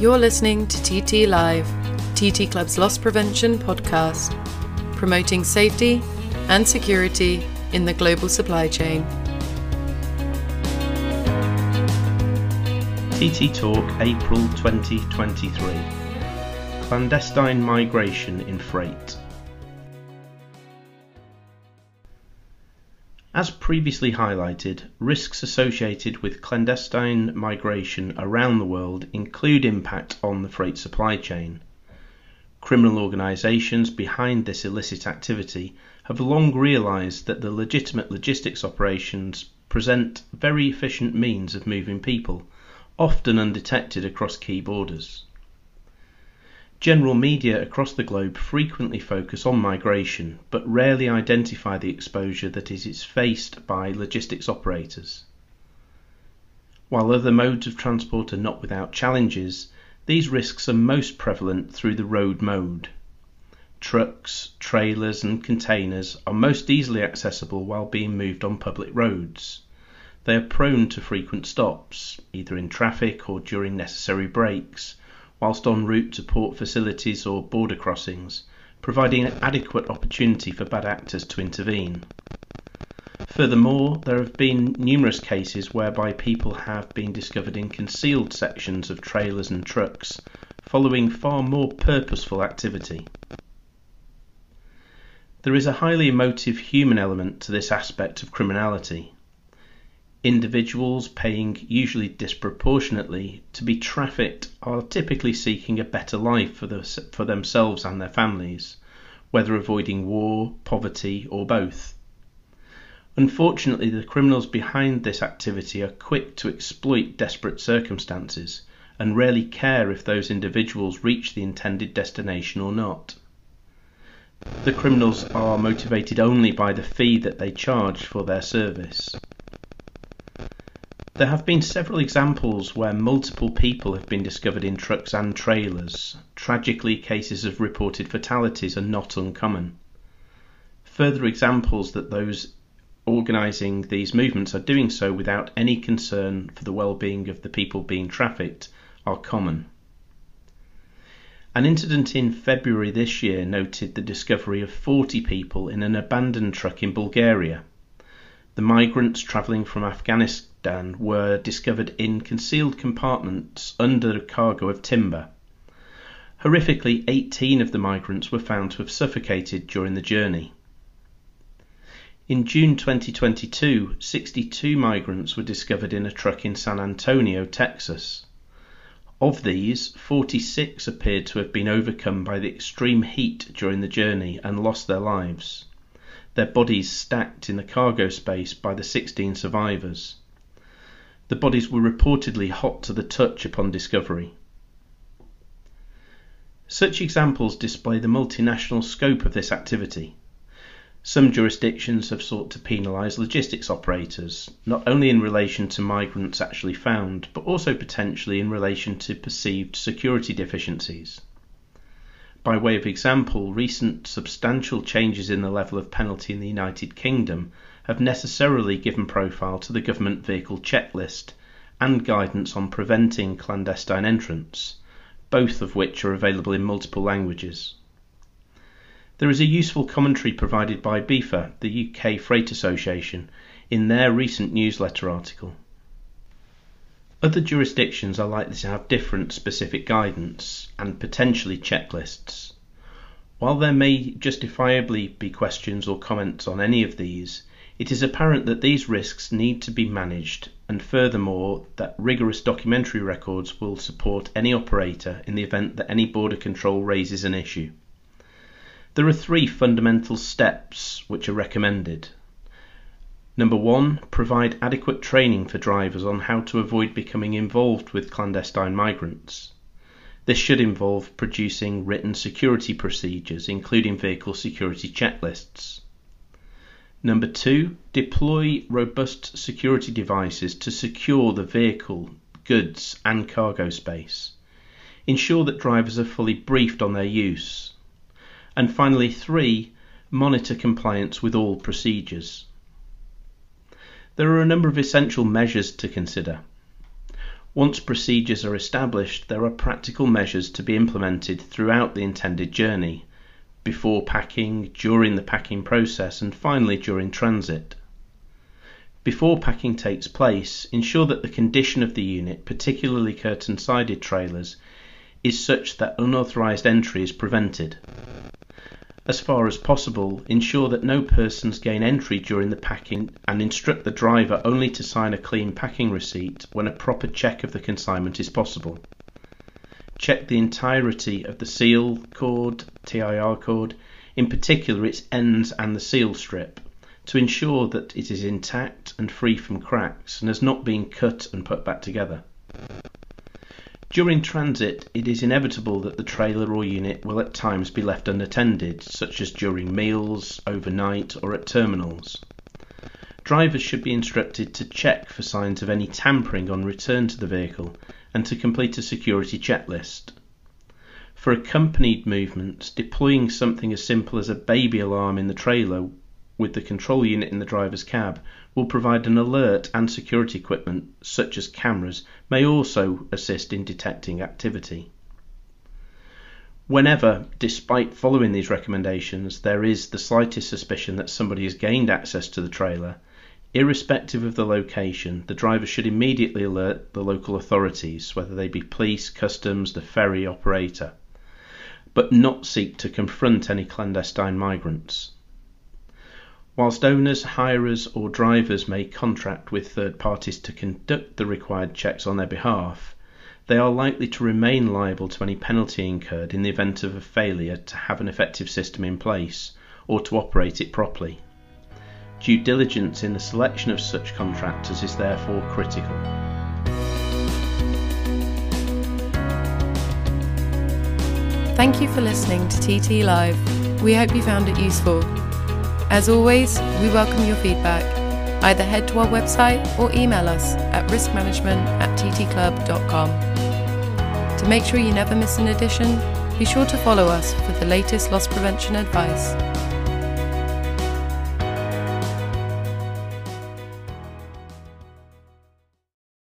You're listening to TT Live, TT Club's loss prevention podcast, promoting safety and security in the global supply chain. TT Talk April 2023 Clandestine Migration in Freight. As previously highlighted, risks associated with clandestine migration around the world include impact on the freight supply chain. Criminal organisations behind this illicit activity have long realised that the legitimate logistics operations present very efficient means of moving people, often undetected across key borders. General media across the globe frequently focus on migration, but rarely identify the exposure that is faced by logistics operators. While other modes of transport are not without challenges, these risks are most prevalent through the road mode. Trucks, trailers, and containers are most easily accessible while being moved on public roads. They are prone to frequent stops, either in traffic or during necessary breaks whilst en route to port facilities or border crossings, providing an adequate opportunity for bad actors to intervene. Furthermore, there have been numerous cases whereby people have been discovered in concealed sections of trailers and trucks, following far more purposeful activity. There is a highly emotive human element to this aspect of criminality, Individuals paying usually disproportionately to be trafficked are typically seeking a better life for, the, for themselves and their families, whether avoiding war, poverty, or both. Unfortunately, the criminals behind this activity are quick to exploit desperate circumstances and rarely care if those individuals reach the intended destination or not. The criminals are motivated only by the fee that they charge for their service. There have been several examples where multiple people have been discovered in trucks and trailers. Tragically, cases of reported fatalities are not uncommon. Further examples that those organising these movements are doing so without any concern for the well-being of the people being trafficked are common. An incident in February this year noted the discovery of 40 people in an abandoned truck in Bulgaria. The migrants travelling from Afghanistan Dan were discovered in concealed compartments under a cargo of timber. Horrifically, 18 of the migrants were found to have suffocated during the journey. In June 2022, 62 migrants were discovered in a truck in San Antonio, Texas. Of these, 46 appeared to have been overcome by the extreme heat during the journey and lost their lives, their bodies stacked in the cargo space by the 16 survivors. The bodies were reportedly hot to the touch upon discovery. Such examples display the multinational scope of this activity. Some jurisdictions have sought to penalise logistics operators, not only in relation to migrants actually found, but also potentially in relation to perceived security deficiencies. By way of example, recent substantial changes in the level of penalty in the United Kingdom have necessarily given profile to the government vehicle checklist and guidance on preventing clandestine entrance, both of which are available in multiple languages. There is a useful commentary provided by BIFA, the UK Freight Association, in their recent newsletter article. Other jurisdictions are likely to have different specific guidance and potentially checklists. While there may justifiably be questions or comments on any of these, it is apparent that these risks need to be managed and furthermore that rigorous documentary records will support any operator in the event that any border control raises an issue. There are three fundamental steps which are recommended. Number one, provide adequate training for drivers on how to avoid becoming involved with clandestine migrants. This should involve producing written security procedures, including vehicle security checklists. Number two, deploy robust security devices to secure the vehicle, goods, and cargo space. Ensure that drivers are fully briefed on their use. And finally, three, monitor compliance with all procedures. There are a number of essential measures to consider. Once procedures are established, there are practical measures to be implemented throughout the intended journey before packing, during the packing process, and finally during transit. Before packing takes place, ensure that the condition of the unit, particularly curtain sided trailers, is such that unauthorized entry is prevented. As far as possible, ensure that no persons gain entry during the packing and instruct the driver only to sign a clean packing receipt when a proper check of the consignment is possible. Check the entirety of the seal cord, TIR cord, in particular its ends and the seal strip, to ensure that it is intact and free from cracks and has not been cut and put back together. During transit, it is inevitable that the trailer or unit will at times be left unattended, such as during meals, overnight, or at terminals. Drivers should be instructed to check for signs of any tampering on return to the vehicle and to complete a security checklist. For accompanied movements, deploying something as simple as a baby alarm in the trailer with the control unit in the driver's cab will provide an alert and security equipment such as cameras may also assist in detecting activity. Whenever, despite following these recommendations, there is the slightest suspicion that somebody has gained access to the trailer, irrespective of the location, the driver should immediately alert the local authorities, whether they be police, customs, the ferry operator, but not seek to confront any clandestine migrants. Whilst owners, hirers, or drivers may contract with third parties to conduct the required checks on their behalf, they are likely to remain liable to any penalty incurred in the event of a failure to have an effective system in place or to operate it properly. Due diligence in the selection of such contractors is therefore critical. Thank you for listening to TT Live. We hope you found it useful. As always, we welcome your feedback. Either head to our website or email us at riskmanagement at ttclub.com. To make sure you never miss an edition, be sure to follow us for the latest loss prevention advice.